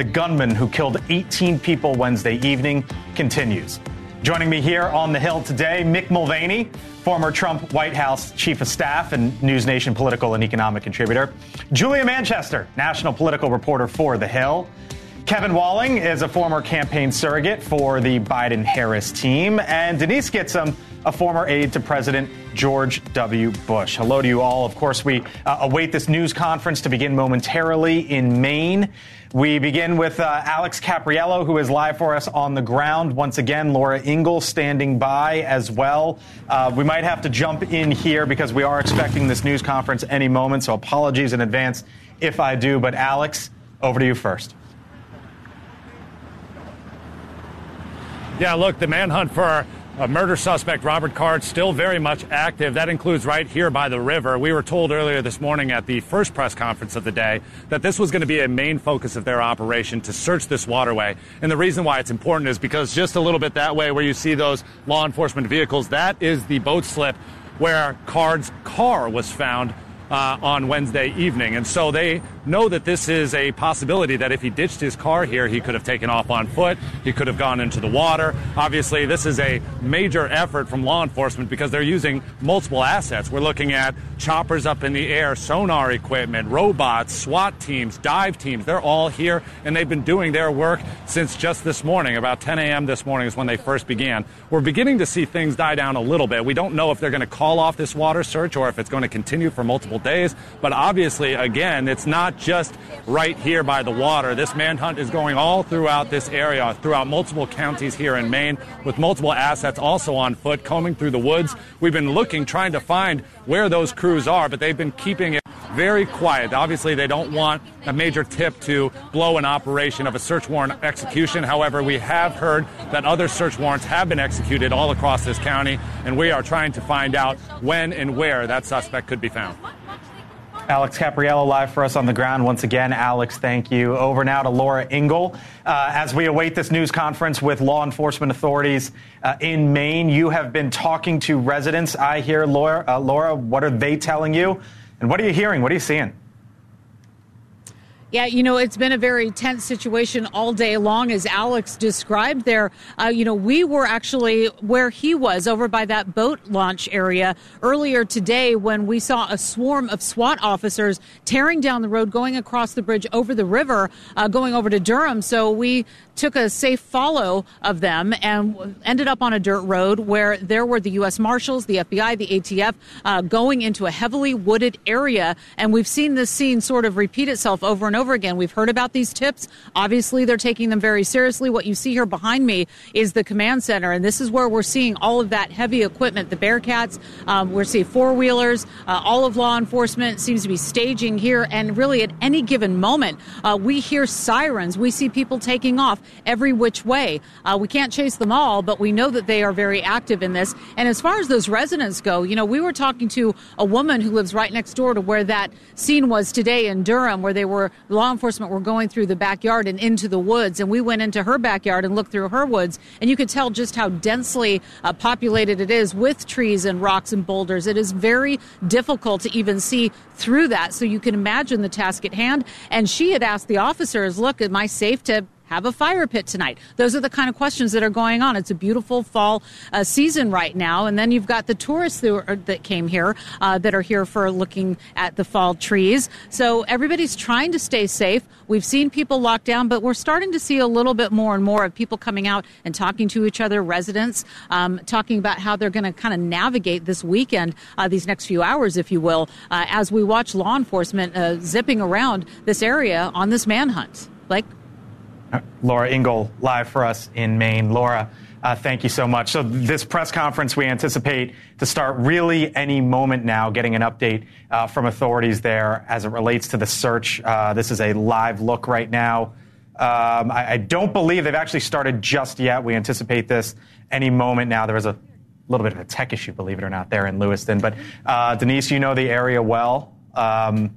the gunman who killed 18 people Wednesday evening, continues. Joining me here on the Hill today, Mick Mulvaney, former Trump White House chief of staff and News Nation political and economic contributor. Julia Manchester, national political reporter for The Hill. Kevin Walling is a former campaign surrogate for the Biden Harris team. And Denise Gitsham, a former aide to President George W. Bush. Hello to you all. Of course, we uh, await this news conference to begin momentarily in Maine. We begin with uh, Alex Caprariello, who is live for us on the ground. Once again, Laura Ingle standing by as well. Uh, we might have to jump in here because we are expecting this news conference any moment, so apologies in advance if I do. But Alex, over to you first. Yeah, look, the manhunt for a murder suspect, Robert Card, still very much active. That includes right here by the river. We were told earlier this morning at the first press conference of the day that this was going to be a main focus of their operation to search this waterway. And the reason why it's important is because just a little bit that way where you see those law enforcement vehicles, that is the boat slip where Card's car was found uh, on Wednesday evening. And so they know that this is a possibility that if he ditched his car here, he could have taken off on foot. He could have gone into the water. Obviously, this is a major effort from law enforcement because they're using multiple assets. We're looking at choppers up in the air, sonar equipment, robots, SWAT teams, dive teams. They're all here and they've been doing their work since just this morning. About 10 a.m. this morning is when they first began. We're beginning to see things die down a little bit. We don't know if they're going to call off this water search or if it's going to continue for multiple days. But obviously, again, it's not just right here by the water. This manhunt is going all throughout this area, throughout multiple counties here in Maine, with multiple assets also on foot, combing through the woods. We've been looking, trying to find where those crews are, but they've been keeping it very quiet. Obviously, they don't want a major tip to blow an operation of a search warrant execution. However, we have heard that other search warrants have been executed all across this county, and we are trying to find out when and where that suspect could be found. Alex Caprariello live for us on the ground. Once again, Alex, thank you. Over now to Laura Ingle. Uh, as we await this news conference with law enforcement authorities uh, in Maine, you have been talking to residents. I hear, Laura, uh, Laura, what are they telling you? And what are you hearing? What are you seeing? Yeah, you know, it's been a very tense situation all day long, as Alex described there. Uh, you know, we were actually where he was over by that boat launch area earlier today when we saw a swarm of SWAT officers tearing down the road, going across the bridge over the river, uh, going over to Durham. So we took a safe follow of them and ended up on a dirt road where there were the U.S. Marshals, the FBI, the ATF uh, going into a heavily wooded area. And we've seen this scene sort of repeat itself over and over again. We've heard about these tips. Obviously, they're taking them very seriously. What you see here behind me is the command center, and this is where we're seeing all of that heavy equipment the Bearcats, um, we're seeing four wheelers, uh, all of law enforcement seems to be staging here. And really, at any given moment, uh, we hear sirens, we see people taking off every which way. Uh, we can't chase them all, but we know that they are very active in this. And as far as those residents go, you know, we were talking to a woman who lives right next door to where that scene was today in Durham, where they were law enforcement were going through the backyard and into the woods. And we went into her backyard and looked through her woods, and you could tell just how densely uh, populated it is with trees and rocks and boulders. It is very difficult to even see through that. So you can imagine the task at hand. And she had asked the officers, "Look, am I safe to?" Have a fire pit tonight? Those are the kind of questions that are going on. It's a beautiful fall uh, season right now. And then you've got the tourists that, are, that came here uh, that are here for looking at the fall trees. So everybody's trying to stay safe. We've seen people locked down, but we're starting to see a little bit more and more of people coming out and talking to each other, residents, um, talking about how they're going to kind of navigate this weekend, uh, these next few hours, if you will, uh, as we watch law enforcement uh, zipping around this area on this manhunt. Like, Laura Ingle live for us in Maine. Laura, uh, thank you so much. So this press conference we anticipate to start really any moment now, getting an update uh, from authorities there as it relates to the search. Uh, this is a live look right now. Um, I, I, don't believe they've actually started just yet. We anticipate this any moment now. There was a little bit of a tech issue, believe it or not, there in Lewiston. But uh, Denise, you know the area well. Um,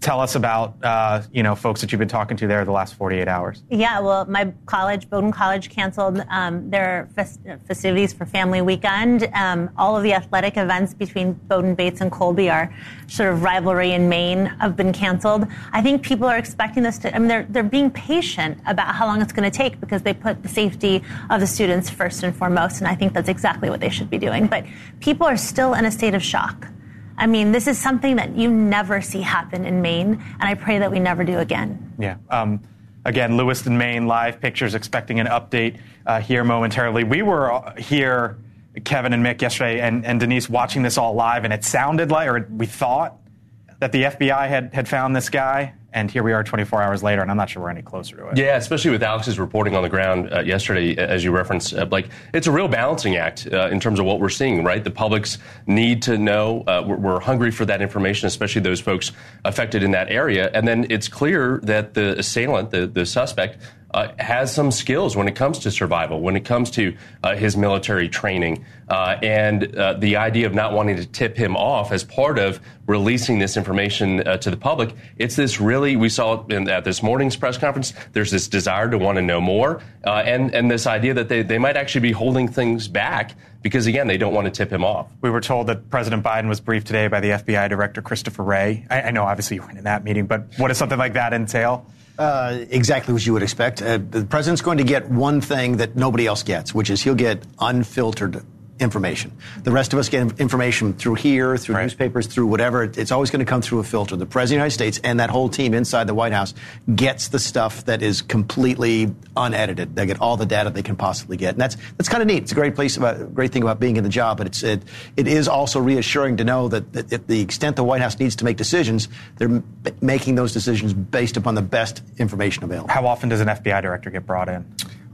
tell us about uh, you know folks that you've been talking to there the last 48 hours. Yeah, well, my college, Bowdoin College, canceled um, their fest- festivities for Family Weekend. Um, all of the athletic events between Bowdoin, Bates, and Colby, our sort of rivalry in Maine, have been canceled. I think people are expecting this to. I mean, they're they're being patient about how long it's going to take because they put the safety of the students first and foremost, and I think that's exactly what they should be doing. But people are still in a state of shock. I mean, this is something that you never see happen in Maine, and I pray that we never do again. Yeah. Um, again, Lewiston, Maine, live pictures, expecting an update uh, here momentarily. We were uh, here, Kevin and Mick, yesterday, and, and Denise watching this all live, and it sounded like, or we thought, that the FBI had, had found this guy and here we are 24 hours later, and I'm not sure we're any closer to it. Yeah, especially with Alex's reporting on the ground uh, yesterday, as you referenced. Uh, like, it's a real balancing act uh, in terms of what we're seeing, right? The public's need to know. Uh, we're, we're, hungry for that information, especially those folks affected in that area. And then it's clear that the assailant, the, the suspect, uh, has some skills when it comes to survival, when it comes to uh, his military training, uh, and uh, the idea of not wanting to tip him off as part of releasing this information uh, to the public. It's this really we saw in, at this morning's press conference. There's this desire to want to know more, uh, and and this idea that they, they might actually be holding things back because again they don't want to tip him off. We were told that President Biden was briefed today by the FBI Director Christopher Wray. I, I know obviously you weren't in that meeting, but what does something like that entail? Uh, exactly what you would expect. Uh, the president's going to get one thing that nobody else gets, which is he'll get unfiltered information. The rest of us get information through here, through right. newspapers, through whatever. It's always going to come through a filter. The President of the United States and that whole team inside the White House gets the stuff that is completely unedited. They get all the data they can possibly get. And that's, that's kind of neat. It's a great place about, great thing about being in the job, but it's, it, it is also reassuring to know that, that at the extent the White House needs to make decisions, they're making those decisions based upon the best information available. How often does an FBI director get brought in?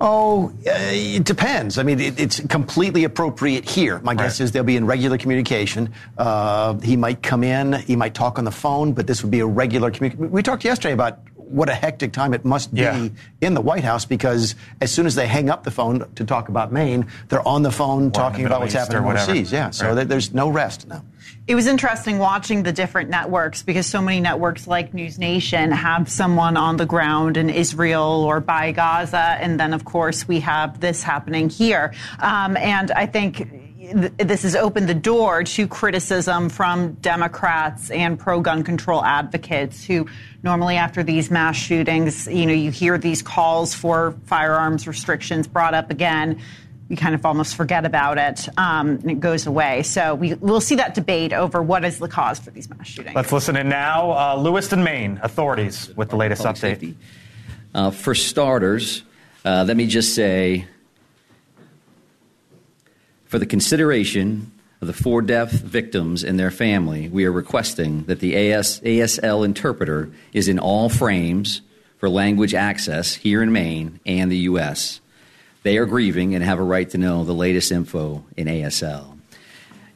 Oh, uh, it depends. I mean, it, it's completely appropriate here. My right. guess is they'll be in regular communication. Uh, he might come in, he might talk on the phone, but this would be a regular communication. We talked yesterday about what a hectic time it must be yeah. in the White House because as soon as they hang up the phone to talk about Maine, they're on the phone talking the about what's happening overseas. Yeah, so right. there's no rest now. It was interesting watching the different networks because so many networks like News Nation have someone on the ground in Israel or by Gaza. And then, of course, we have this happening here. Um, and I think this has opened the door to criticism from Democrats and pro gun control advocates who normally after these mass shootings, you know, you hear these calls for firearms restrictions brought up again You kind of almost forget about it um, and it goes away. So we, we'll see that debate over what is the cause for these mass shootings. Let's listen in now. Uh, Lewiston, Maine, authorities with the latest Public update. Uh, for starters, uh, let me just say for the consideration of the four death victims and their family, we are requesting that the AS, ASL interpreter is in all frames for language access here in Maine and the U.S. They are grieving and have a right to know the latest info in ASL.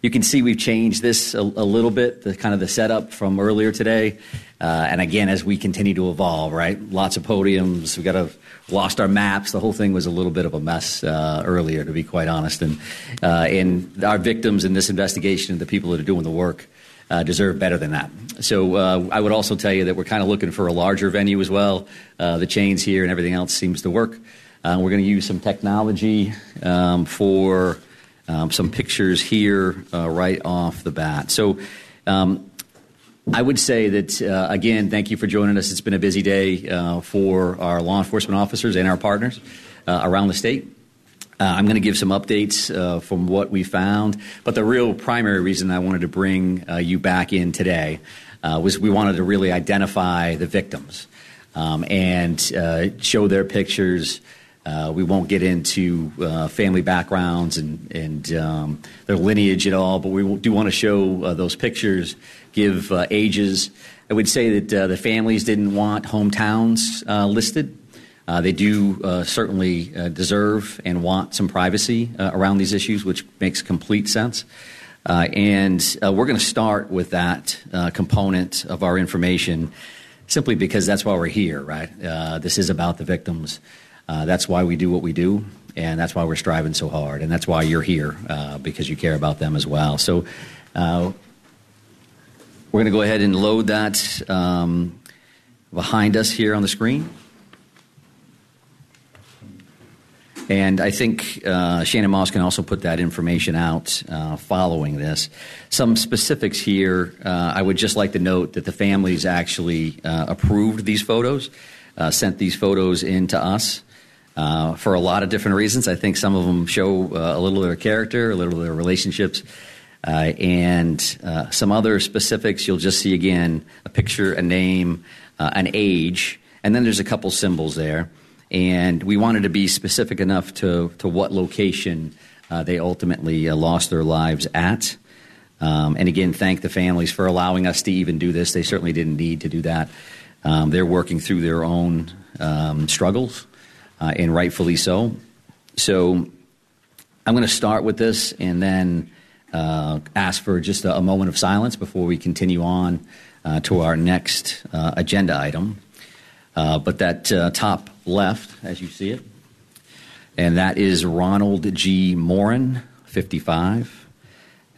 You can see we've changed this a, a little bit, the kind of the setup from earlier today. Uh, and again, as we continue to evolve, right? Lots of podiums. We got to lost our maps. The whole thing was a little bit of a mess uh, earlier, to be quite honest. And uh, and our victims in this investigation, and the people that are doing the work, uh, deserve better than that. So uh, I would also tell you that we're kind of looking for a larger venue as well. Uh, the chains here and everything else seems to work. Uh, we're going to use some technology um, for um, some pictures here uh, right off the bat. So um, I would say that, uh, again, thank you for joining us. It's been a busy day uh, for our law enforcement officers and our partners uh, around the state. Uh, I'm going to give some updates uh, from what we found, but the real primary reason I wanted to bring uh, you back in today was we wanted to really identify the victims um, and show their pictures, uh, we won't get into uh, family backgrounds and, and um, their lineage at all, but we do want to show uh, those pictures, give uh, ages. I would say that uh, the families didn't want hometowns uh, listed. they do certainly deserve and want some privacy around these issues, which makes complete sense. and we're going to start with that component of our information simply because that's why we're here, right? this is about the victims. Uh, that's why we do what we do, and that's why we're striving so hard, and that's why you're here uh, because you care about them as well. So, uh, We're going to go ahead and load that um, behind us here on the screen. And I think uh, Shannon Moss can also put that information out uh, following this. Some specifics here uh, I would just like to note that the families actually uh, approved these photos, uh, sent these photos in to us. Uh, for a lot of different reasons. I think some of them show a little of their character, a little of their relationships, and some other specifics. You'll just see again a picture, a name, an age, and then there's a couple symbols there and we wanted to be specific enough to, to what location uh, they ultimately uh, lost their lives at. Um, and again, thank the families for allowing us to even do this. They certainly didn't need to do that. Um, they're working through their own um, struggles, uh, and rightfully so. So I'm going to start with this and then uh, ask for just a, moment of silence before we continue on uh, to our next uh, agenda item. but that top left, as you see it. And that is Ronald G. Morin, 55.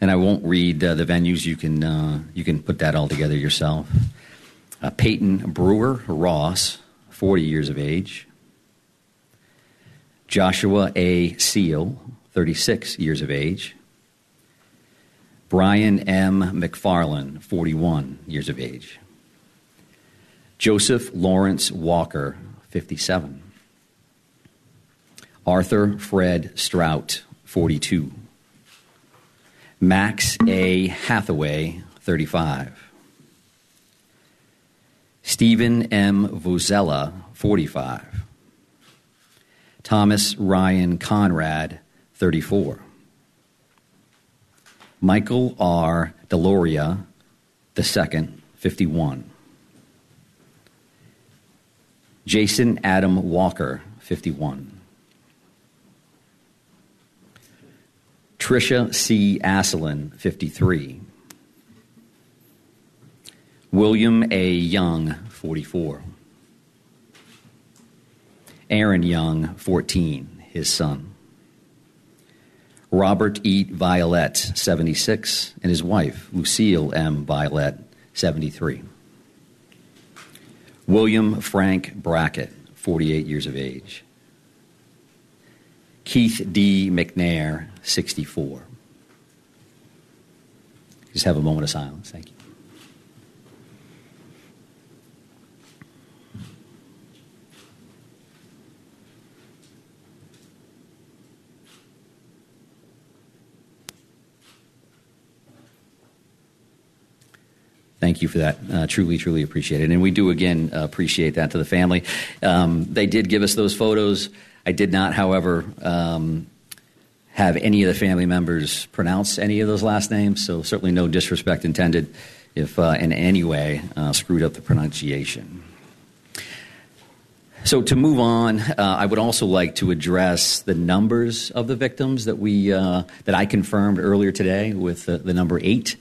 And I won't read uh, the venues. You can, uh, you can put that all together yourself. Uh, Peyton Brewer Ross, 40 years of age. Joshua A. Seal, 36 years of age. Brian M. MacFarlane, 41 years of age. Joseph Lawrence Walker, 57. Arthur Fred Strout, 42. Max A. Hathaway, 35. Stephen M. Vozzella, 45. Thomas Ryan Conrad, 34. Michael R. Deslauriers, II, 51. Jason Adam Walker, 51. Tricia C. Asselin, 53. William A. Young, 44. Aaron Young, 14, his son. Robert E. Violette, 76, and his wife, Lucille M. Violette, 73. William Frank Brackett, 48 years of age. Keith D. Macneir, 64. Just have a moment of silence. Thank you. Thank you for that. Uh, truly, truly appreciate it. And we do again appreciate that to the family. Um, they did give us those photos. I did not, however, um, have any of the family members pronounce any of those last names, so certainly no disrespect intended if uh, in any way uh, screwed up the pronunciation. So to move on, uh, I would also like to address the numbers of the victims that we uh, that I confirmed earlier today with the number eight.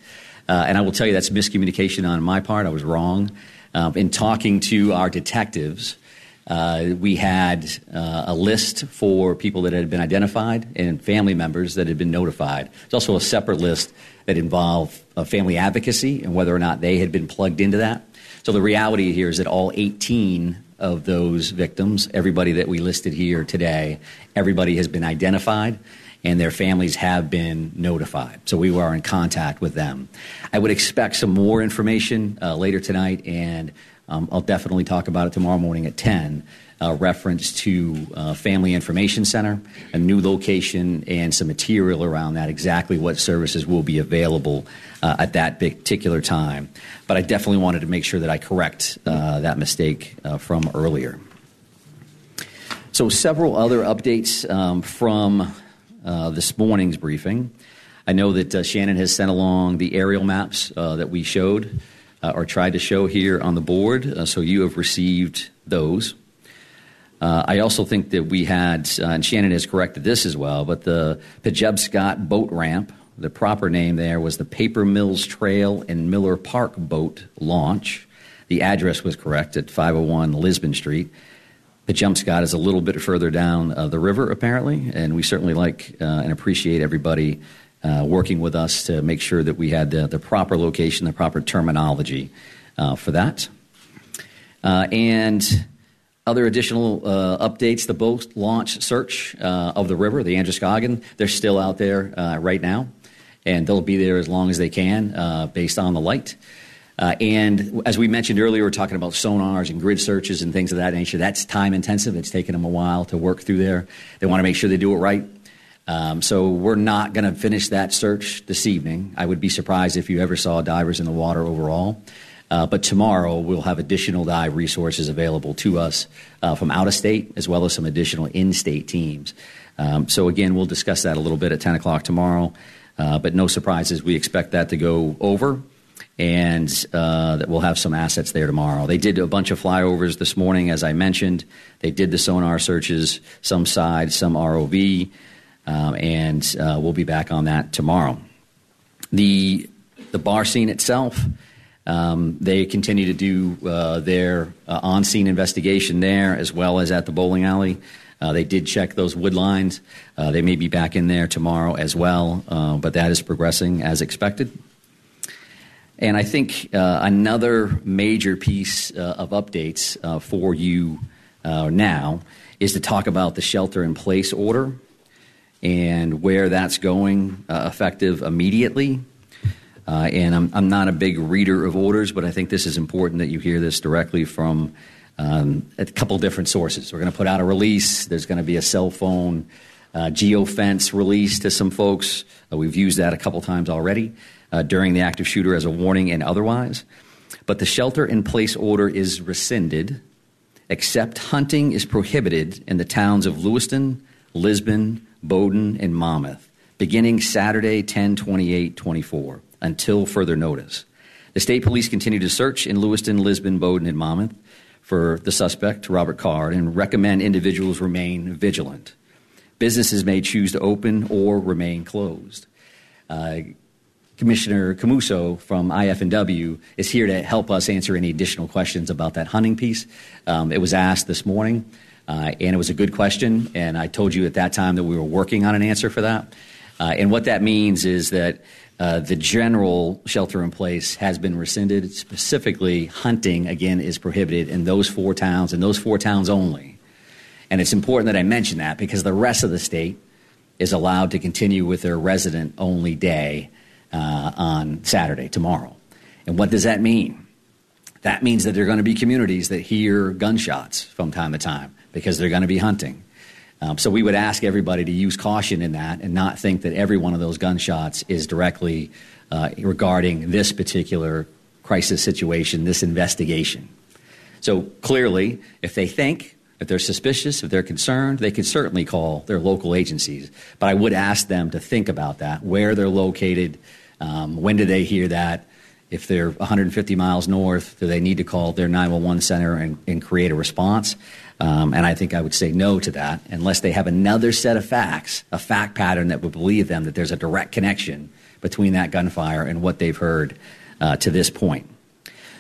Uh, and I will tell you that's miscommunication on my part. I was wrong. Um, in talking to our detectives, uh, we had uh, a list for people that had been identified and family members that had been notified. There's also a separate list that involved uh, family advocacy and whether or not they had been plugged into that. So the reality here is that all 18 of those victims, everybody that we listed here today, everybody has been identified and their families have been notified. So we are in contact with them. I would expect some more information uh, later tonight, and um, I'll definitely talk about it tomorrow morning at 10. Uh, reference to uh, Family Information Center, a new location, and some material around that, exactly what services will be available uh, at that particular time. But I definitely wanted to make sure that I correct uh, that mistake from earlier. So, several other updates um, from this morning's briefing. I know that uh, Shannon has sent along the aerial maps uh, that we showed uh, or tried to show here on the board, uh, so you have received those. Uh, I also think that we had, and Shannon has corrected this as well, but the Pejepscot boat ramp, the proper name there was the Paper Mills Trail and Miller Park boat launch. The address was correct at 501 Lisbon Street. Pejepscot is a little bit further down uh, the river, apparently, and we certainly like uh, and appreciate everybody uh, working with us to make sure that we had the, the proper location, the proper terminology uh, for that. Uh, and other additional uh, updates the boat launch search uh, of the river, the Androscoggin, they're still out there uh, right now, and they'll be there as long as they can based on the light. Uh, and as we mentioned earlier, we're talking about sonars and grid searches and things of that nature. That's time intensive. It's taken them a while to work through there. They want to make sure they do it right. Um, so we're not going to finish that search this evening. I would be surprised if you ever saw divers in the water overall. Uh, but tomorrow we'll have additional dive resources available to us uh, from out of state as well as some additional in state teams. Um, so again, we'll discuss that a little bit at 10 o'clock tomorrow. Uh, but no surprises. We expect that to go over and uh, that we'll have some assets there tomorrow. They did a bunch of flyovers this morning, as I mentioned. They did the sonar searches, some side, some ROV, um, and uh, we'll be back on that tomorrow. The the bar scene itself, um, they continue to do uh, their uh, on scene investigation there, as well as at the bowling alley. Uh, they did check those wood lines. Uh, they may be back in there tomorrow as well, but that is progressing as expected. And I think uh, another major piece uh, of updates uh, for you uh, now is to talk about the shelter in place order and where that's going uh, effective immediately. Uh, and I'm, I'm, not a big reader of orders, but I think this is important that you hear this directly from um, a couple different sources. We're going to put out a release. There's going to be a cell phone geofence release to some folks. we've used that a couple times already uh, during the active shooter as a warning and otherwise. But the shelter in place order is rescinded, except hunting is prohibited in the towns of Lewiston, Lisbon, Bowdoin, and Monmouth, beginning Saturday 10 28 24 until further notice. The state police continue to search in Lewiston, Lisbon, Bowdoin, and Monmouth for the suspect, Robert Card, and recommend individuals remain vigilant. Businesses may choose to open or remain closed. Uh, Commissioner Camuso from IF&W is here to help us answer any additional questions about that hunting piece. Um, it was asked this morning, uh, and it was a good question. And I told you at that time that we were working on an answer for that. Uh, and what that means is that uh, the general shelter in place has been rescinded. Specifically, hunting again is prohibited in those four towns and those four towns only. And it's important that I mention that because the rest of the state is allowed to continue with their resident only day uh, on Saturday, tomorrow. And what does that mean? That means that there are going to be communities that hear gunshots from time to time because they're going to be hunting. Um, so we would ask everybody to use caution in that and not think that every one of those gunshots is directly uh, regarding this particular crisis situation, this investigation. So clearly, if they think, if they're suspicious, if they're concerned, they can certainly call their local agencies. But I would ask them to think about that, where they're located, um, when do they hear that? If they're 150 miles north, do they need to call their 911 center and, and create a response? Um, and I think I would say no to that unless they have another set of facts, a fact pattern that would believe them that there's a direct connection between that gunfire and what they've heard uh, to this point.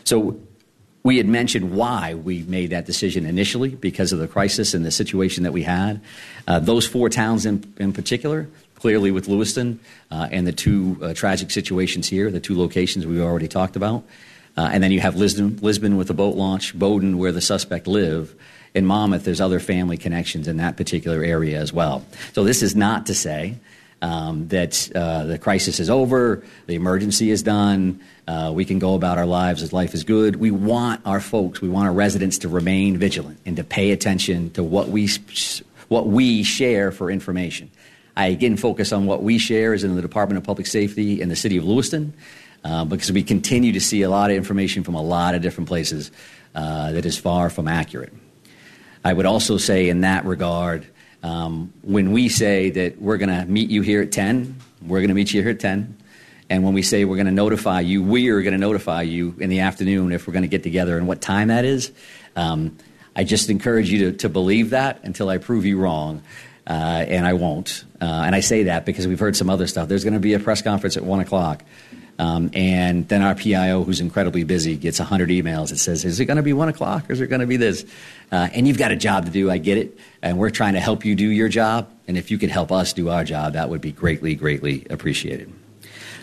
So we had mentioned why we made that decision initially because of the crisis and the situation that we had. Uh, those four towns in, in particular, clearly with Lewiston uh, and the two uh, tragic situations here, the two locations we already talked about. Uh, and then you have Lisbon, Lisbon with the boat launch, Bowdoin where the suspect live. In Monmouth, there's other family connections in that particular area as well. So this is not to say um, that uh, the crisis is over, the emergency is done, uh, we can go about our lives as life is good. We want our folks, we want our residents to remain vigilant and to pay attention to what we, what we share for information. I again focus on what we share as in the Department of Public Safety in the city of Lewiston, uh, because we continue to see a lot of information from a lot of different places uh, that is far from accurate. I would also say, in that regard, um, when we say that we're going to meet you here at 10, we're going to meet you here at 10. And when we say we're going to notify you, we are going to notify you in the afternoon if we're going to get together and what time that is. Um, I just encourage you to, to believe that until I prove you wrong uh, and I won't. Uh, and I say that because we've heard some other stuff. There's going to be a press conference at 1 o'clock. Um, and then our PIO, who's incredibly busy, gets 100 emails that says, Is it going to be 1 o'clock or is it going to be this? Uh, and you've got a job to do. I get it. And we're trying to help you do your job And if you could help us do our job, that would be greatly, greatly appreciated.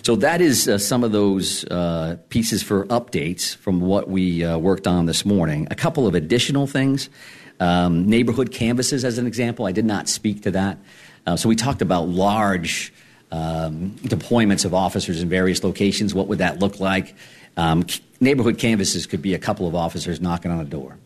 So that is uh, some of those uh, pieces for updates from what we uh, worked on this morning. A couple of additional things. Um, neighborhood canvases, as an example, I did not speak to that. Uh, so we talked about large um, deployments of officers in various locations. What would that look like? Um, neighborhood canvases could be a couple of officers knocking on a door.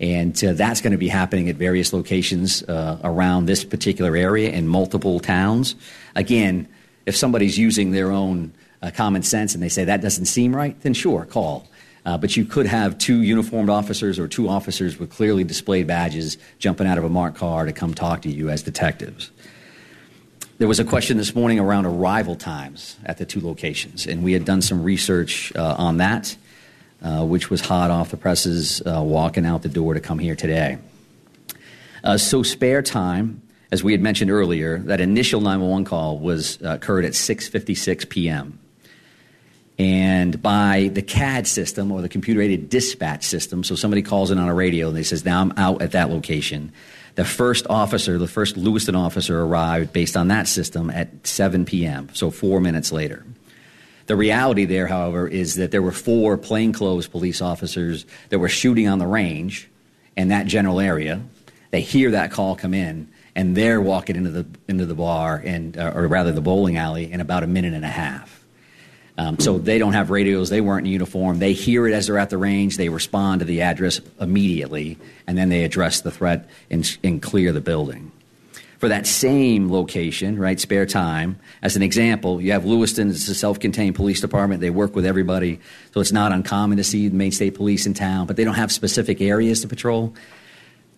And uh, that's going to be happening at various locations uh, around this particular area in multiple towns. Again, if somebody's using their own uh, common sense and they say that doesn't seem right, then sure, call. Uh, but you could have two uniformed officers or two officers with clearly displayed badges jumping out of a marked car to come talk to you as detectives. There was a question this morning around arrival times at the two locations, and we had done some research uh, on that, uh, which was hot off the presses uh, walking out the door to come here today. Uh, so, spare time, as we had mentioned earlier, that initial 911 call was uh, occurred at 6:56 p.m. And by the CAD system or the computer aided dispatch system, so somebody calls in on a radio and they says, "Now I'm out at that location." The first officer, the first Lewiston officer, arrived based on that system at 7 p.m., so four minutes later. The reality there, however, is that there were four plainclothes police officers that were shooting on the range in that general area. They hear that call come in, and they're walking into the into the bar and, uh, or rather, the bowling alley in about a minute and a half. Um, so they don't have radios. They weren't in uniform. They hear it as they're at the range. They respond to the address immediately, and then they address the threat and, and clear the building. For that same location, right, spare time, as an example, you have Lewiston, it's a self contained police department. They work with everybody, so it's not uncommon to see the Maine State Police in town, but they don't have specific areas to patrol.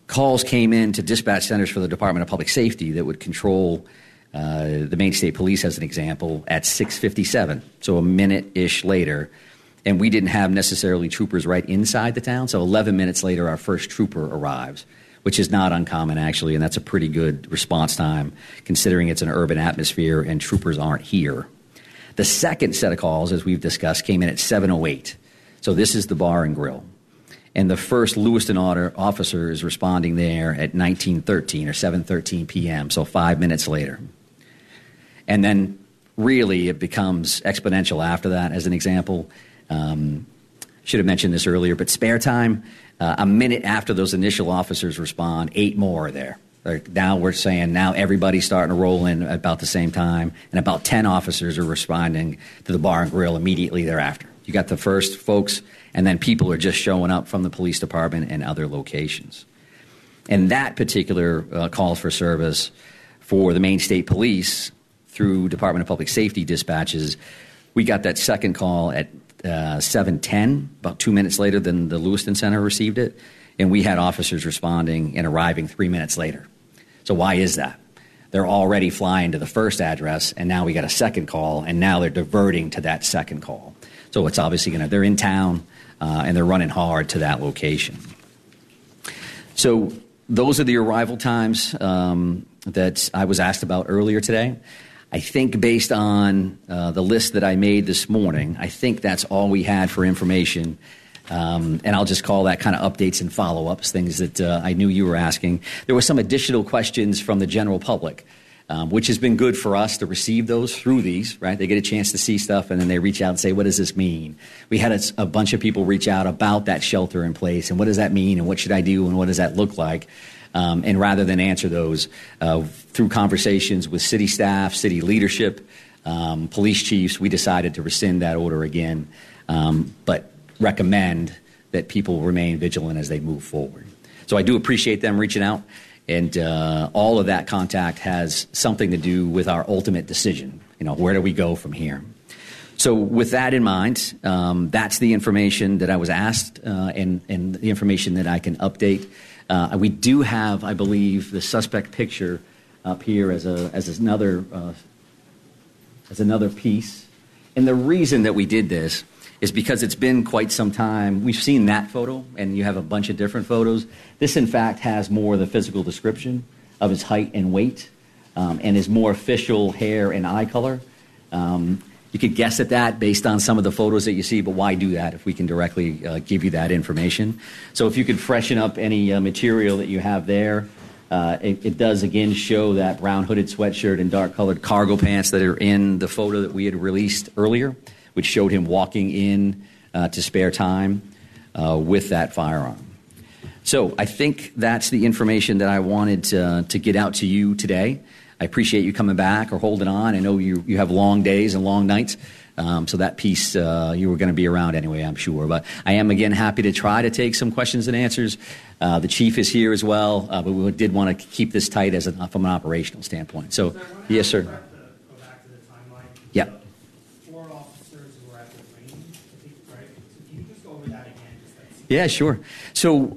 Calls came in to dispatch centers for the Department of Public Safety that would control Uh, the Maine State Police, as an example, at 6:57, so a minute-ish later, and we didn't have necessarily troopers right inside the town. So 11 minutes later, our first trooper arrives, which is not uncommon actually, and that's a pretty good response time considering it's an urban atmosphere and troopers aren't here. The second set of calls, as we've discussed, came in at 7:08. So this is the bar and grill. And the first Lewiston officer is responding there at 1913 or 7:13 p.m. So 5 minutes later. And then really it becomes exponential after that, as an example. Um, should have mentioned this earlier, but spare time, uh, a minute after those initial officers respond, eight more are there. Now we're saying now everybody's starting to roll in about the same time, and about 10 officers are responding to the bar and grill immediately thereafter. You got the first folks, and then people are just showing up from the police department and other locations. And that particular uh, call for service for the Maine State Police through Department of Public Safety dispatches. We got that second call at uh, 7:10, about two minutes later than the Lewiston Center received it, and we had officers responding and arriving three minutes later. So why is that? They're already flying to the first address, and now we got a second call, and now they're diverting to that second call. So it's obviously going to they're in town uh, and they're running hard to that location. So those are the arrival times um, that I was asked about earlier today. I think based on uh, the list that I made this morning, I think that's all we had for information. Um, and I'll just call that kind of updates and follow ups, things that uh, I knew you were asking. There were some additional questions from the general public, um, which has been good for us to receive those through these, right? They get a chance to see stuff and then they reach out and say, what does this mean? We had a, a bunch of people reach out about that shelter in place and what does that mean and what should I do and what does that look like? Um, and rather than answer those uh, through conversations with city staff, city leadership, um, police chiefs, we decided to rescind that order again, um, but recommend that people remain vigilant as they move forward. So I do appreciate them reaching out, and uh, all of that contact has something to do with our ultimate decision. You know, where do we go from here? So, with that in mind, um, that's the information that I was asked uh, and, and the information that I can update. Uh, we do have, I believe, the suspect picture up here as, a, as another, uh, as another piece. And the reason that we did this is because it's been quite some time. We've seen that photo, and you have a bunch of different photos. This, in fact, has more of the physical description of his height and weight, um, and his more official hair and eye color. Um, you could guess at that based on some of the photos that you see, but why do that if we can directly uh, give you that information? So if you could freshen up any uh, material that you have there, Uh, it, it, does again show that brown hooded sweatshirt and dark colored cargo pants that are in the photo that we had released earlier, which showed him walking in uh, to spare time uh, with that firearm. So I think that's the information that I wanted to, to get out to you today. I appreciate you coming back or holding on. I know you, you have long days and long nights. Um, so that piece uh, you were going to be around anyway, I'm sure. But I am again happy to try to take some questions and answers. Uh, the chief is here as well, uh, but we did want to keep this tight as a, from an operational standpoint. So, sir, yes, sir. Yeah. Four officers were at the range, right? So can you just go over that again? yeah, sure. So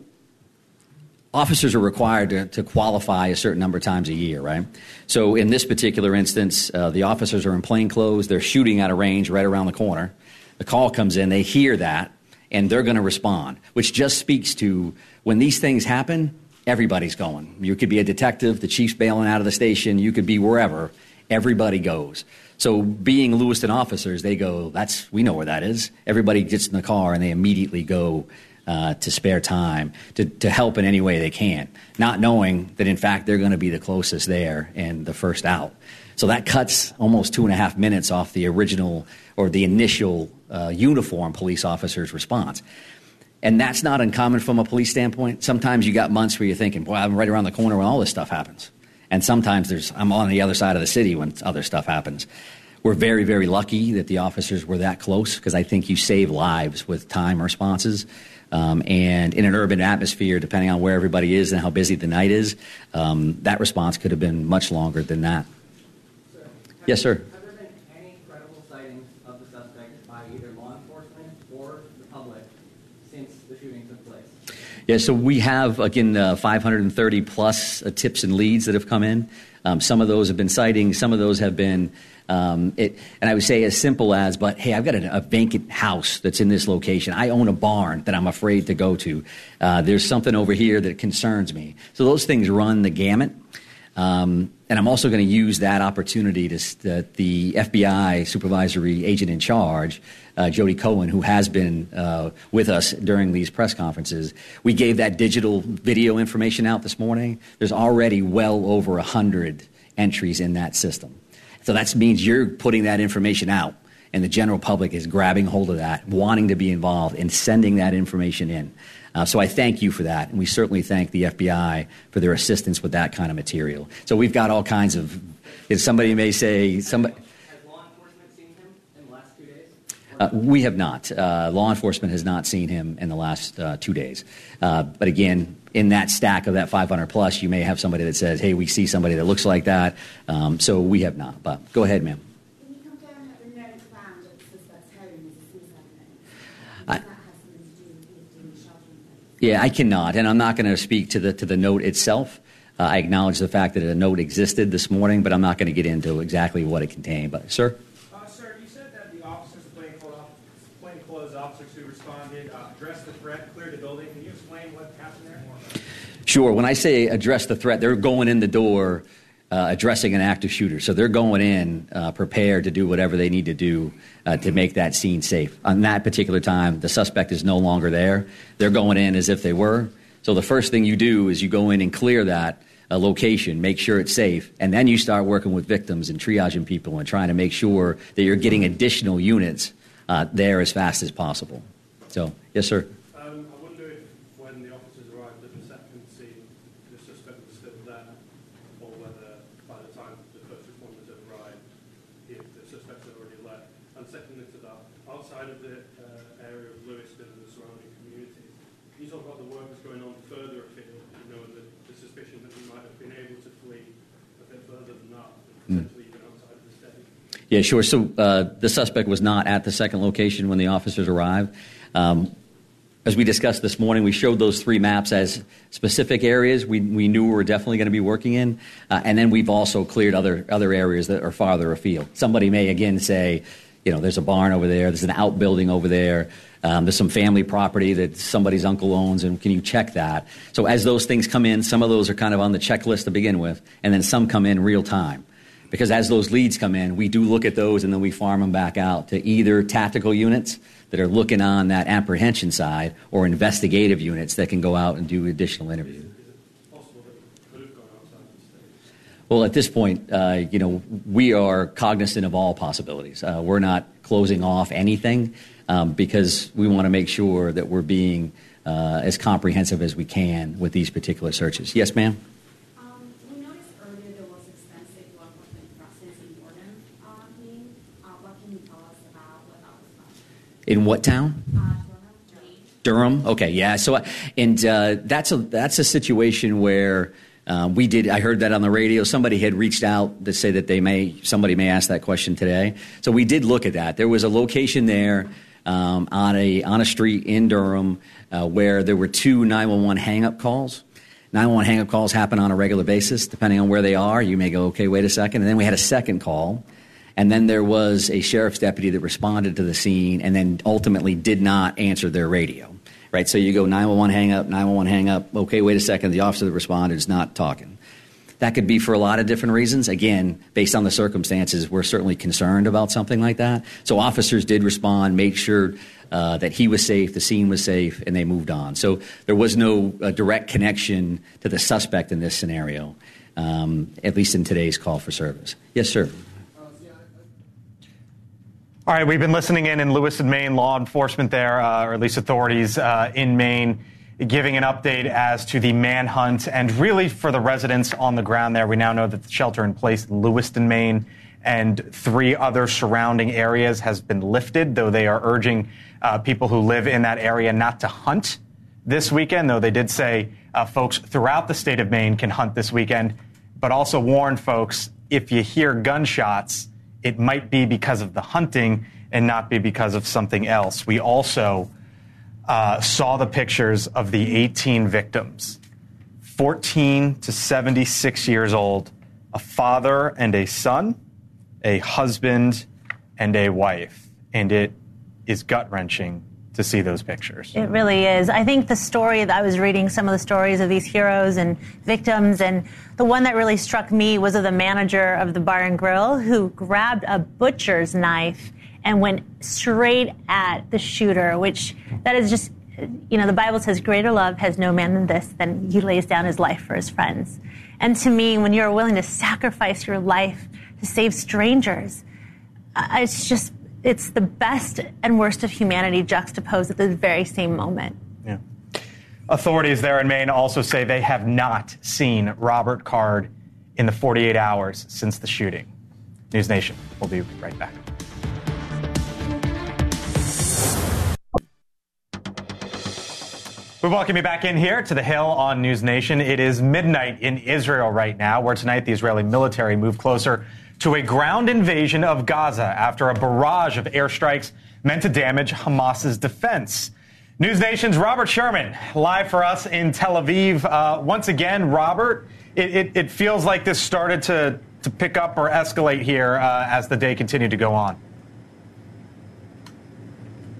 officers are required to, to, qualify a certain number of times a year, right? So in this particular instance, uh, the officers are in plain clothes. They're shooting at a range right around the corner. The call comes in. They hear that, and they're going to respond, which just speaks to when these things happen, everybody's going. You could be a detective, the chief's bailing out of the station, you could be wherever. Everybody goes. So being Lewiston officers, they go, that's, we know where that is. Everybody gets in the car and they immediately go uh, to spare time, to, to help in any way they can, not knowing that in fact they're going to be the closest there and the first out. So that cuts almost two and a half minutes off the original or the initial uh, uniform police officer's response. And that's not uncommon from a police standpoint. Sometimes you got months where you're thinking, boy, I'm right around the corner when all this stuff happens. And sometimes there's, I'm on the other side of the city when other stuff happens. We're very, very lucky that the officers were that close because I think you save lives with time responses. Um, and in an urban atmosphere, depending on where everybody is and how busy the night is, um, that response could have been much longer than that. Sir, yes, sir. Have there been any credible sightings of the suspect by either law enforcement or the public since the shooting took place? Yeah, so we have, again, uh, 530 plus uh, tips and leads that have come in. Um, some of those have been sightings, some of those have been um, it, and I would say as simple as, but hey, I've got a, a, vacant house that's in this location. I own a barn that I'm afraid to go to. Uh, there's something over here that concerns me. So those things run the gamut. Um, and I'm also going to use that opportunity to that the FBI supervisory agent in charge, uh, Jodi Cohen, who has been uh, with us during these press conferences. We gave that digital video information out this morning. There's already well over 100 entries in that system. So that means you're putting that information out, and the general public is grabbing hold of that, wanting to be involved, and sending that information in. Uh, so I thank you for that, and we certainly thank the FBI for their assistance with that kind of material. So we've got all kinds of. If somebody may say somebody. Uh, we have not. Uh, law enforcement has not seen him in the last uh, two days. Uh, but again, in that stack of that 500 plus, you may have somebody that says, hey, we see somebody that looks like that. Um, so we have not. But go ahead, ma'am. yeah, I cannot, and I'm not going to speak to the to the note itself. Uh, I acknowledge the fact that a note existed this morning, but I'm not going to get into exactly what it contained. But, sir. Sure. When I say address the threat, they're going in the door uh, addressing an active shooter. So they're going in uh, prepared to do whatever they need to do uh, to make that scene safe. On that particular time, the suspect is no longer there. They're going in as if they were. So the first thing you do is you go in and clear that uh, location, make sure it's safe, and then you start working with victims and triaging people and trying to make sure that you're getting additional units uh, there as fast as possible. So, yes, sir. Yeah, sure. So uh, the suspect was not at the second location when the officers arrived. Um, as we discussed this morning, we showed those three maps as specific areas we, we knew we were definitely going to be working in. Uh, and then we've also cleared other, other areas that are farther afield. Somebody may again say, you know, there's a barn over there, there's an outbuilding over there, um, there's some family property that somebody's uncle owns, and can you check that? So as those things come in, some of those are kind of on the checklist to begin with, and then some come in real time. Because as those leads come in, we do look at those and then we farm them back out to either tactical units that are looking on that apprehension side or investigative units that can go out and do additional interviews. Well, at this point, uh, you know, we are cognizant of all possibilities. Uh, we're not closing off anything um, because we want to make sure that we're being uh, as comprehensive as we can with these particular searches. Yes, ma'am. Um, we noticed earlier there was extensive work of the presence in Jordan uh, meeting. Uh, what can you tell us about what that was about? In what town? Uh, Durham. Okay, yeah. So, and uh, that's a that's a situation where um, we did. I heard that on the radio. Somebody had reached out to say that they may somebody may ask that question today. So we did look at that. There was a location there um, on a on a street in Durham uh, where there were two 911 hang up calls. 911 hang up calls happen on a regular basis, depending on where they are. You may go, okay, wait a second, and then we had a second call. And then there was a sheriff's deputy that responded to the scene and then ultimately did not answer their radio right? So you go 911 hang up, 911 hang up. Okay, wait a second. The officer that responded is not talking. That could be for a lot of different reasons. Again, based on the circumstances, we're certainly concerned about something like that. So officers did respond, make sure uh, that he was safe, the scene was safe, and they moved on. So there was no uh, direct connection to the suspect in this scenario, um, at least in today's call for service. Yes, sir. All right, we've been listening in in Lewiston, Maine, law enforcement there, uh, or at least authorities uh, in Maine, giving an update as to the manhunt and really for the residents on the ground there. We now know that the shelter in place in Lewiston, Maine, and three other surrounding areas has been lifted, though they are urging uh, people who live in that area not to hunt this weekend, though they did say uh, folks throughout the state of Maine can hunt this weekend, but also warn folks if you hear gunshots, it might be because of the hunting and not be because of something else. We also uh, saw the pictures of the 18 victims 14 to 76 years old, a father and a son, a husband and a wife. And it is gut wrenching to see those pictures. It really is. I think the story that I was reading some of the stories of these heroes and victims, and the one that really struck me was of the manager of the bar and grill who grabbed a butcher's knife and went straight at the shooter, which that is just, you know, the Bible says, greater love has no man than this, than he lays down his life for his friends. And to me, when you're willing to sacrifice your life to save strangers, it's just it's the best and worst of humanity juxtaposed at the very same moment. Yeah. Authorities there in Maine also say they have not seen Robert Card in the 48 hours since the shooting. News Nation, we'll be right back. We welcome you back in here to the Hill on News Nation. It is midnight in Israel right now, where tonight the Israeli military moved closer to a ground invasion of Gaza after a barrage of airstrikes meant to damage Hamas's defense. News Nation's Robert Sherman, live for us in Tel Aviv. Uh, once again, Robert, it, it, it, feels like this started to, to pick up or escalate here uh, as the day continued to go on.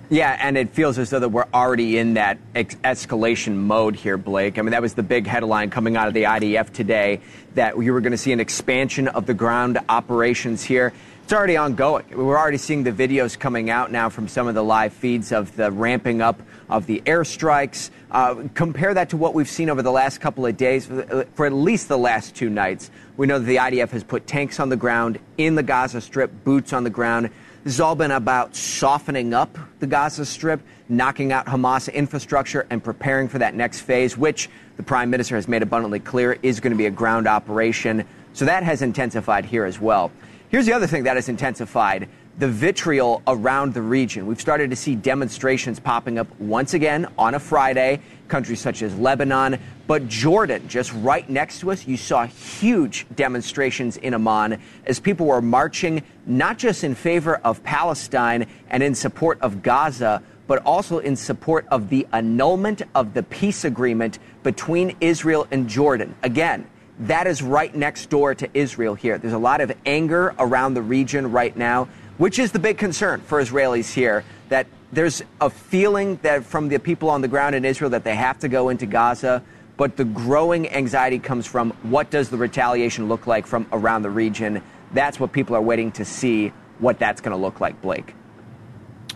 Yeah, and it feels as though that we're already in that ex- escalation mode here, Blake. I mean, that was the big headline coming out of the IDF today that we were going to see an expansion of the ground operations here. It's already ongoing. We're already seeing the videos coming out now from some of the live feeds of the ramping up of the airstrikes. Uh, compare that to what we've seen over the last couple of days, for, for at least the last two nights. We know that the IDF has put tanks on the ground in the Gaza Strip, boots on the ground. This has all been about softening up the Gaza Strip, knocking out Hamas infrastructure, and preparing for that next phase, which the Prime Minister has made abundantly clear is going to be a ground operation. So that has intensified here as well. Here's the other thing that has intensified the vitriol around the region. We've started to see demonstrations popping up once again on a Friday, countries such as Lebanon, but Jordan, just right next to us, you saw huge demonstrations in Amman as people were marching not just in favor of Palestine and in support of Gaza, but also in support of the annulment of the peace agreement between Israel and Jordan. Again, that is right next door to Israel here. There's a lot of anger around the region right now which is the big concern for Israelis here that there's a feeling that from the people on the ground in Israel that they have to go into Gaza, but the growing anxiety comes from what does the retaliation look like from around the region? That's what people are waiting to see what that's going to look like, Blake.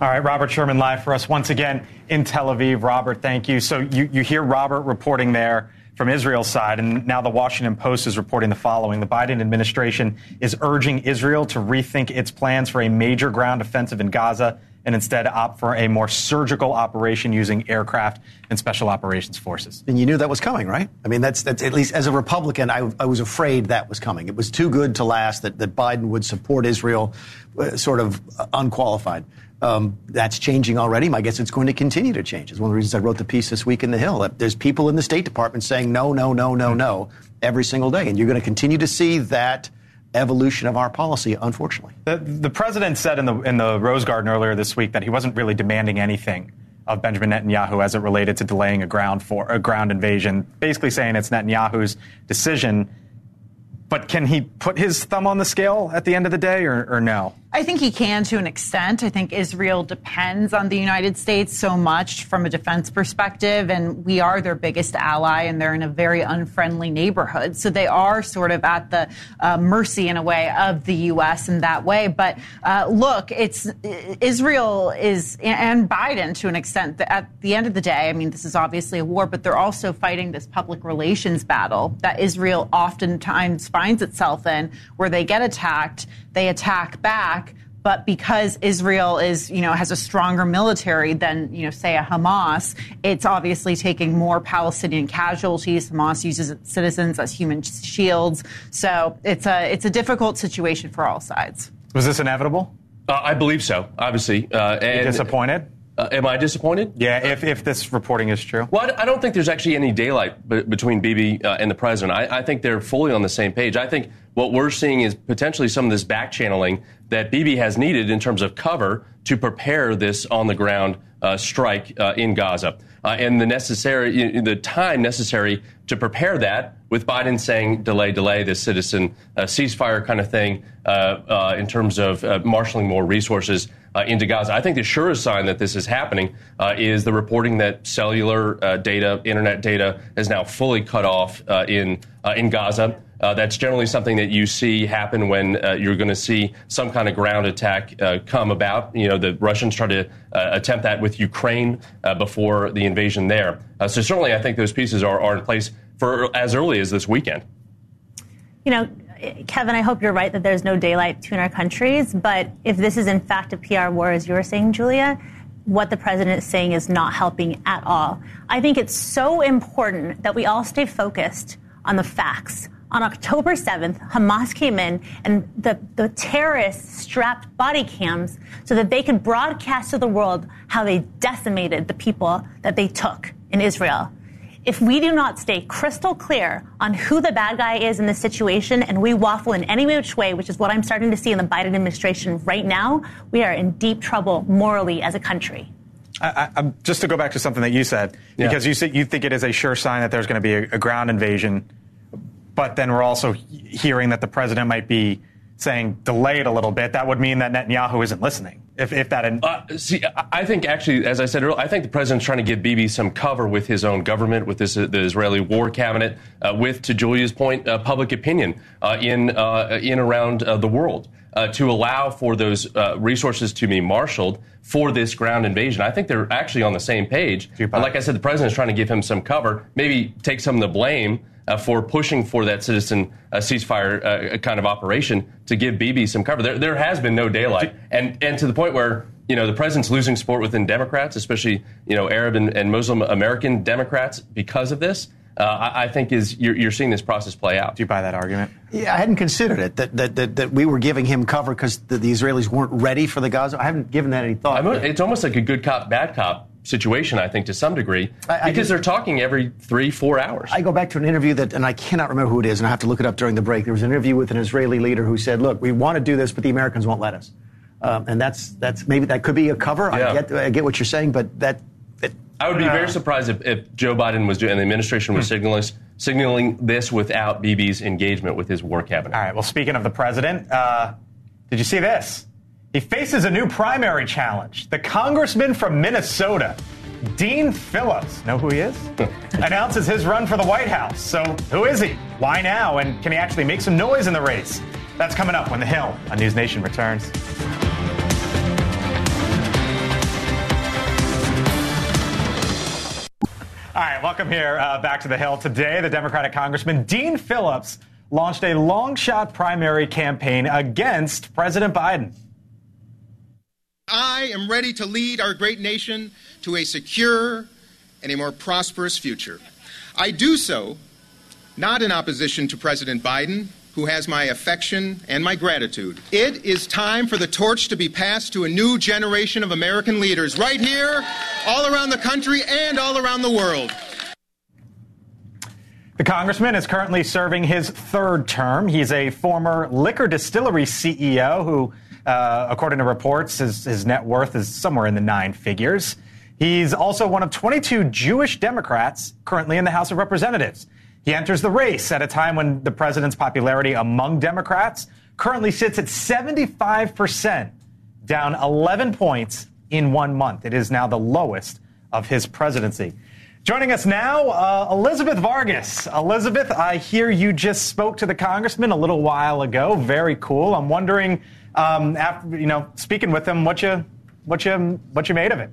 All right, Robert Sherman live for us once again in Tel Aviv. Robert, thank you. So you, you hear Robert reporting there from Israel's side. And now the Washington Post is reporting the following. The Biden administration is urging Israel to rethink its plans for a major ground offensive in Gaza and instead opt for a more surgical operation using aircraft and special operations forces. And you knew that was coming, right? I mean, that's, that's at least as a Republican, I, I was afraid that was coming. It was too good to last that, that Biden would support Israel uh, sort of unqualified. Um, that's changing already. My guess it's going to continue to change. It's one of the reasons I wrote the piece this week in the Hill. There's people in the State Department saying no, no, no, no, no every single day, and you're going to continue to see that evolution of our policy, unfortunately. The, the president said in the in the Rose Garden earlier this week that he wasn't really demanding anything of Benjamin Netanyahu as it related to delaying a ground for a ground invasion, basically saying it's Netanyahu's decision. But can he put his thumb on the scale at the end of the day, or, or no? I think he can to an extent. I think Israel depends on the United States so much from a defense perspective, and we are their biggest ally, and they're in a very unfriendly neighborhood. So they are sort of at the uh, mercy, in a way, of the U.S. in that way. But uh, look, it's Israel is and Biden to an extent. At the end of the day, I mean, this is obviously a war, but they're also fighting this public relations battle that Israel oftentimes finds itself in, where they get attacked, they attack back but because Israel is, you know, has a stronger military than, you know, say a Hamas, it's obviously taking more Palestinian casualties. Hamas uses its citizens as human shields. So it's a, it's a difficult situation for all sides. Was this inevitable? Uh, I believe so, obviously. Uh, and disappointed? Uh, am I disappointed? Yeah, if, if this reporting is true. Well, I don't think there's actually any daylight b- between Bibi uh, and the president. I, I, think they're fully on the same page. I think what we're seeing is potentially some of this back channeling that Bibi has needed in terms of cover to prepare this on the ground uh, strike uh, in Gaza. Uh, and the necessary, the time necessary to prepare that, with Biden saying delay, delay, this citizen uh, ceasefire kind of thing, uh, uh, in terms of marshaling more resources into Gaza. I think the surest sign that this is happening is the reporting that cellular data, internet data, is now fully cut off in in Gaza. Uh, that's generally something that you see happen when uh, you're going to see some kind of ground attack uh, come about. You know, the Russians try to uh, attempt that with Ukraine uh, before the invasion there. Uh, so certainly, I think those pieces are, are in place for as early as this weekend. You know, Kevin, I hope you're right that there's no daylight between our countries. But if this is in fact a PR war, as you were saying, Julia, what the president is saying is not helping at all. I think it's so important that we all stay focused on the facts, on October 7th, Hamas came in and the, the terrorists strapped body cams so that they could broadcast to the world how they decimated the people that they took in Israel. If we do not stay crystal clear on who the bad guy is in this situation and we waffle in any which way, which is what I'm starting to see in the Biden administration right now, we are in deep trouble morally as a country. I, I, just to go back to something that you said, yeah. because you said you think it is a sure sign that there's going to be a, a ground invasion but then we're also hearing that the president might be saying delay it a little bit. That would mean that Netanyahu isn't listening. If, if that. In- uh, see, I think actually, as I said earlier, I think the president's trying to give Bibi some cover with his own government, with this, uh, the Israeli war cabinet, uh, with, to Julia's point, uh, public opinion uh, in uh, in around the world. to allow for those resources to be marshaled for this ground invasion. I think they're actually on the same page. Like I said, the president is trying to give him some cover, maybe take some of the blame uh, for pushing for that citizen uh, ceasefire uh, kind of operation to give Bibi some cover. There, there has been no daylight, and and to the point where you know the president's losing support within Democrats, especially you know Arab and, and Muslim American Democrats because of this. Uh, I, I, think is you're, you're, seeing this process play out. Do you buy that argument? Yeah, I hadn't considered it that that, that, that we were giving him cover because the, the, Israelis weren't ready for the Gaza. I haven't given that any thought. it's almost like a good cop, bad cop situation, I think, to some degree, I, because I they're talking every three, four hours. I go back to an interview that, and I cannot remember who it is, and I have to look it up during the break. There was an interview with an Israeli leader who said, "Look, we want to do this, but the Americans won't let us." Um, and that's that's maybe that could be a cover. Yeah. I get I get what you're saying, but that. It, I would be uh, very surprised if, if, Joe Biden was doing, and the administration was hmm. signaling signaling this without Bibi's engagement with his war cabinet. All right. Well, speaking of the president, uh, did you see this? He faces a new primary challenge. The congressman from Minnesota, Dean Phillips, know who he is? Announces his run for the White House. So, who is he? Why now? And can he actually make some noise in the race? That's coming up when The Hill on News Nation returns. All right, welcome here uh, back to the Hill. Today, the Democratic Congressman Dean Phillips launched a long shot primary campaign against President Biden. I am ready to lead our great nation to a secure and a more prosperous future. I do so not in opposition to President Biden, who has my affection and my gratitude. It is time for the torch to be passed to a new generation of American leaders right here, all around the country, and all around the world. The congressman is currently serving his third term. He's a former liquor distillery CEO who, uh, according to reports, his, his net worth is somewhere in the nine figures. He's also one of 22 Jewish Democrats currently in the House of Representatives. He enters the race at a time when the president's popularity among Democrats currently sits at 75%, down 11 points in one month. It is now the lowest of his presidency. Joining us now, uh, Elizabeth Vargas. Elizabeth, I hear you just spoke to the congressman a little while ago. Very cool. I'm wondering, um, after you know, speaking with him, what you, what you, what you made of it.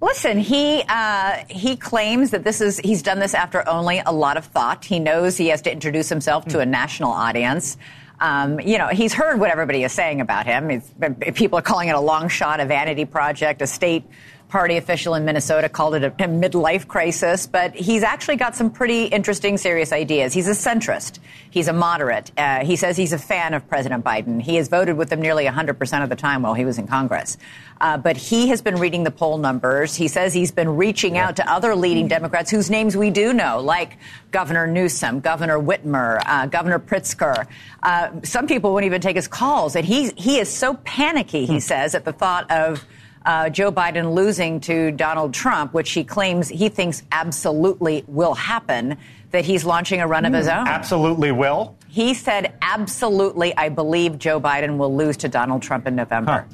Listen, he uh, he claims that this is he's done this after only a lot of thought. He knows he has to introduce himself to a national audience. Um, you know, he's heard what everybody is saying about him. It's, people are calling it a long shot, a vanity project, a state party official in Minnesota called it a, a, midlife crisis, but he's actually got some pretty interesting, serious ideas. He's a centrist. He's a moderate. Uh, he says he's a fan of President Biden. He has voted with him nearly 100% of the time while he was in Congress. Uh, but he has been reading the poll numbers. He says he's been reaching out to other leading Democrats whose names we do know, like Governor Newsom, Governor Whitmer, uh, Governor Pritzker. Uh, some people wouldn't even take his calls. And he, he is so panicky, he hmm. says, at the thought of uh, Joe Biden losing to Donald Trump, which he claims he thinks absolutely will happen, that he's launching a run of his hmm. own. Absolutely will. He said, absolutely, I believe Joe Biden will lose to Donald Trump in November.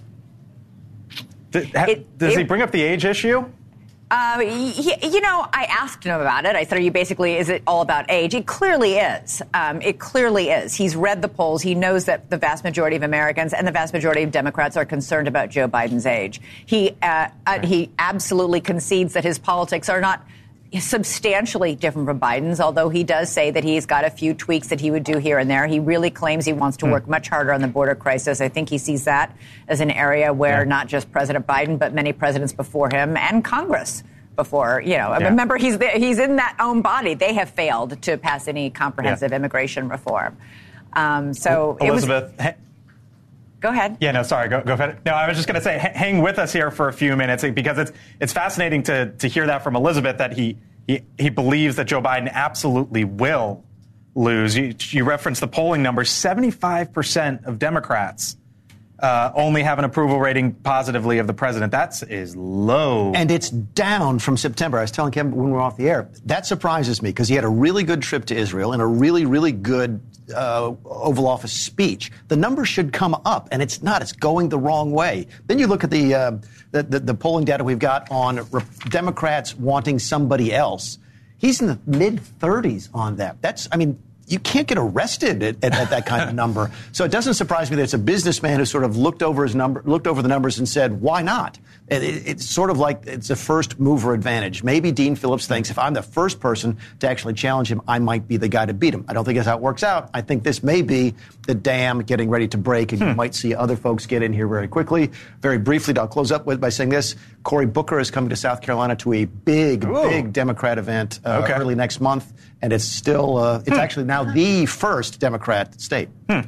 Huh. it, does it, he bring up the age issue? He, you know, I asked him about it. I said, "Are you basically? Is it all about age?" It clearly is. Um, it clearly is. He's read the polls. He knows that the vast majority of Americans and the vast majority of Democrats are concerned about Joe Biden's age. He uh, uh, he absolutely concedes that his politics are not substantially different from Biden's, although he does say that he's got a few tweaks that he would do here and there. He really claims he wants to hmm. work much harder on the border crisis. I think he sees that as an area where yeah. not just President Biden, but many presidents before him and Congress before. You know, yeah. remember he's the, he's in that own body. They have failed to pass any comprehensive yeah. immigration reform. Um, so Elizabeth. Was, Go ahead. Yeah, no, sorry. Go, go ahead. No, I was just going to say, hang with us here for a few minutes eh, because it's it's fascinating to to hear that from Elizabeth that he he, he believes that Joe Biden absolutely will lose. You, you referenced the polling numbers: seventy five percent of Democrats uh, only have an approval rating positively of the president. That is low. And it's down from September. I was telling Kevin when we were off the air. That surprises me because he had a really good trip to Israel and a really, really good uh, Oval Office speech. The numbers should come up, and it's not. It's going the wrong way. Then you look at the, uh, the, the, the polling data we've got on re- Democrats wanting somebody else. He's in the mid 30s on that. That's, I mean, you can't get arrested at, at, at, that kind of number. So it doesn't surprise me that it's a businessman who sort of looked over his number, looked over the numbers and said, "Why not?" It, it, it's sort of like it's a first mover advantage. Maybe Dean Phillips thinks if I'm the first person to actually challenge him, I might be the guy to beat him. I don't think that's how it works out. I think this may be the dam getting ready to break, and hmm. you might see other folks get in here very quickly. Very briefly, I'll close up with by saying this: Cory Booker is coming to South Carolina to a big, Ooh. big Democrat event uh, okay. early next month and it's still uh, it's hmm. actually now the first Democrat state. Hmm.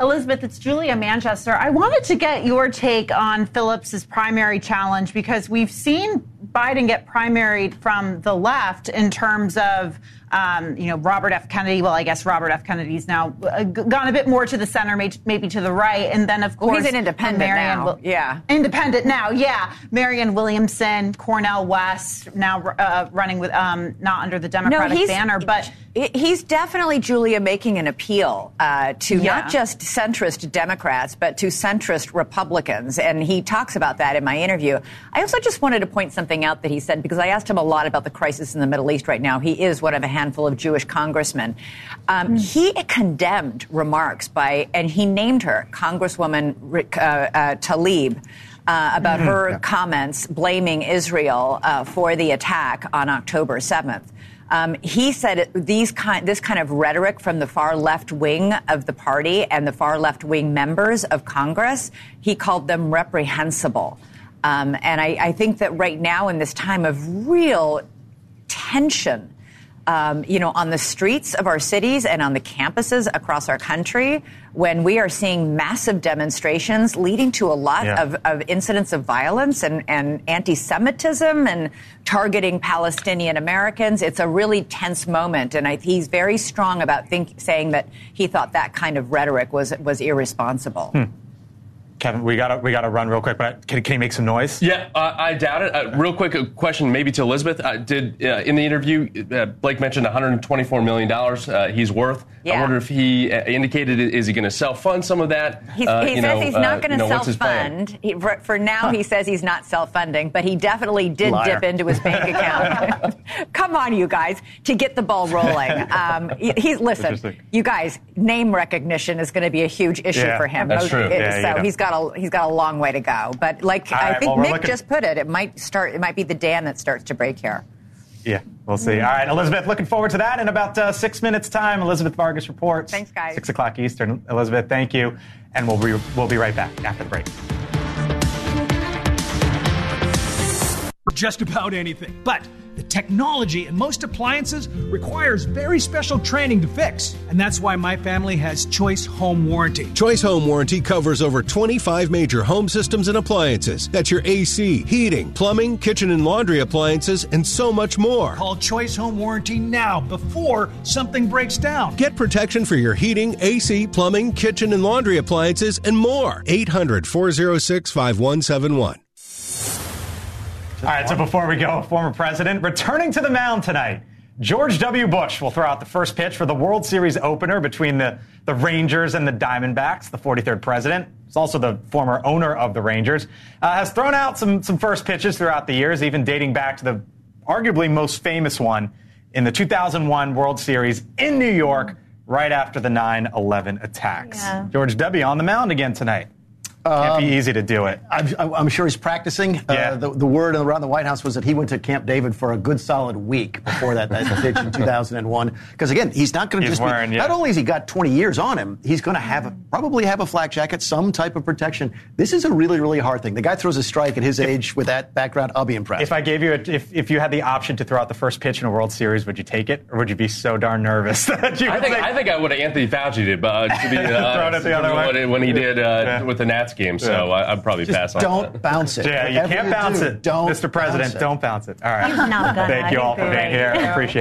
Elizabeth, it's Julia Manchester. I wanted to get your take on Phillips's primary challenge because we've seen Biden get primaried from the left in terms of um, you know, Robert F. Kennedy. Well, I guess Robert F. Kennedy's now uh, gone a bit more to the center, maybe to the right, and then of course well, he's an independent Marianne, now. yeah, independent now. Yeah, Marianne Williamson, Cornel West, now uh, running with um, not under the Democratic no, banner, but he's definitely Julia making an appeal uh, to yeah. not just centrist Democrats, but to centrist Republicans, and he talks about that in my interview. I also just wanted to point something out that he said because I asked him a lot about the crisis in the Middle East right now. He is one of a handful of Jewish congressmen. Um, mm. He condemned remarks by, and he named her Congresswoman uh, uh, Tlaib. uh, about Mm-hmm. her comments blaming Israel uh, for the attack on October 7th. Um, he said these kind, this kind of rhetoric from the far left wing of the party and the far left wing members of Congress, he called them reprehensible. Um, and I, I think that right now, in this time of real tension, um, you know, on the streets of our cities and on the campuses across our country, when we are seeing massive demonstrations leading to a lot Yeah. of, of incidents of violence and, and anti Semitism and targeting Palestinian Americans, it's a really tense moment. And I, he's very strong about think, saying that he thought that kind of rhetoric was, was irresponsible. Hmm. Kevin, we gotta we gotta run real quick, but can, can he make some noise? Yeah, uh, I doubt it. Uh, real quick, a question maybe to Elizabeth. Uh, did uh, in the interview uh, Blake mentioned 124 million dollars uh, he's worth? I wonder if he uh, indicated is he going to self fund some of that? He's, Uh, he says know, he's not going you to know, what's his plan? self-fund. He, for, for now, he says he's not self-funding, but he definitely did Liar. dip into his bank account. Come on, you guys, to get the ball rolling. Um, he- he's listen, you guys. Name recognition is going to be a huge issue Yeah, for him. that's true. it- Yeah, you so know. he's got a he's got a long way to go. But like All I think well, we're Nick looking- just put it, it might start. It might be the dam that starts to break here. Yeah, we'll see. All right, Elizabeth, looking forward to that in about uh, six minutes' time. Elizabeth Vargas reports. Thanks, guys. Six o'clock Eastern. Elizabeth, thank you, and we'll be, we'll be right back after the break. just about anything. But the technology in most appliances requires very special training to fix. And that's why my family has Choice Home Warranty. Choice Home Warranty covers over 25 major home systems and appliances. That's your AC, heating, plumbing, kitchen and laundry appliances, and so much more. Call Choice Home Warranty now before something breaks down. Get protection for your heating, AC, plumbing, kitchen and laundry appliances, and more. 800 406 5171. All right, so before we go, former president returning to the mound tonight. George W. Bush will throw out the first pitch for the World Series opener between the, the Rangers and the Diamondbacks. The 43rd president is also the former owner of the Rangers. Uh, has thrown out some, some first pitches throughout the years, even dating back to the arguably most famous one in the 2001 World Series in New York, right after the 9 11 attacks. Yeah. George W. on the mound again tonight. Can't be Um, easy to do it. I'm, I'm sure he's practicing. Yeah. Uh, the, the word around the White House was that he went to Camp David for a good solid week before that, that pitch in 2001. Because again, he's not going to He's just wearing, be. yeah. Not only has he got 20 years on him, he's going to have probably have a flak jacket, some type of protection. This is a really, really hard thing. The guy throws a strike at his age with that background. I'll be impressed. If I gave you, a, if, if you had the option to throw out the first pitch in a World Series, would you take it, or would you be so darn nervous that you? I would think I think I would have Anthony Fauci did, but uh, to be uh, Thrown it the other way? when, when he did uh, Yeah. with the Nats game. So Yeah. I, I'd probably Just pass on. don't that. bounce it. Yeah, you Whatever can't you bounce do, it. Don't Mr. President, bounce don't bounce it. All right. Not. Thank you all for being you. here. Appreciate it.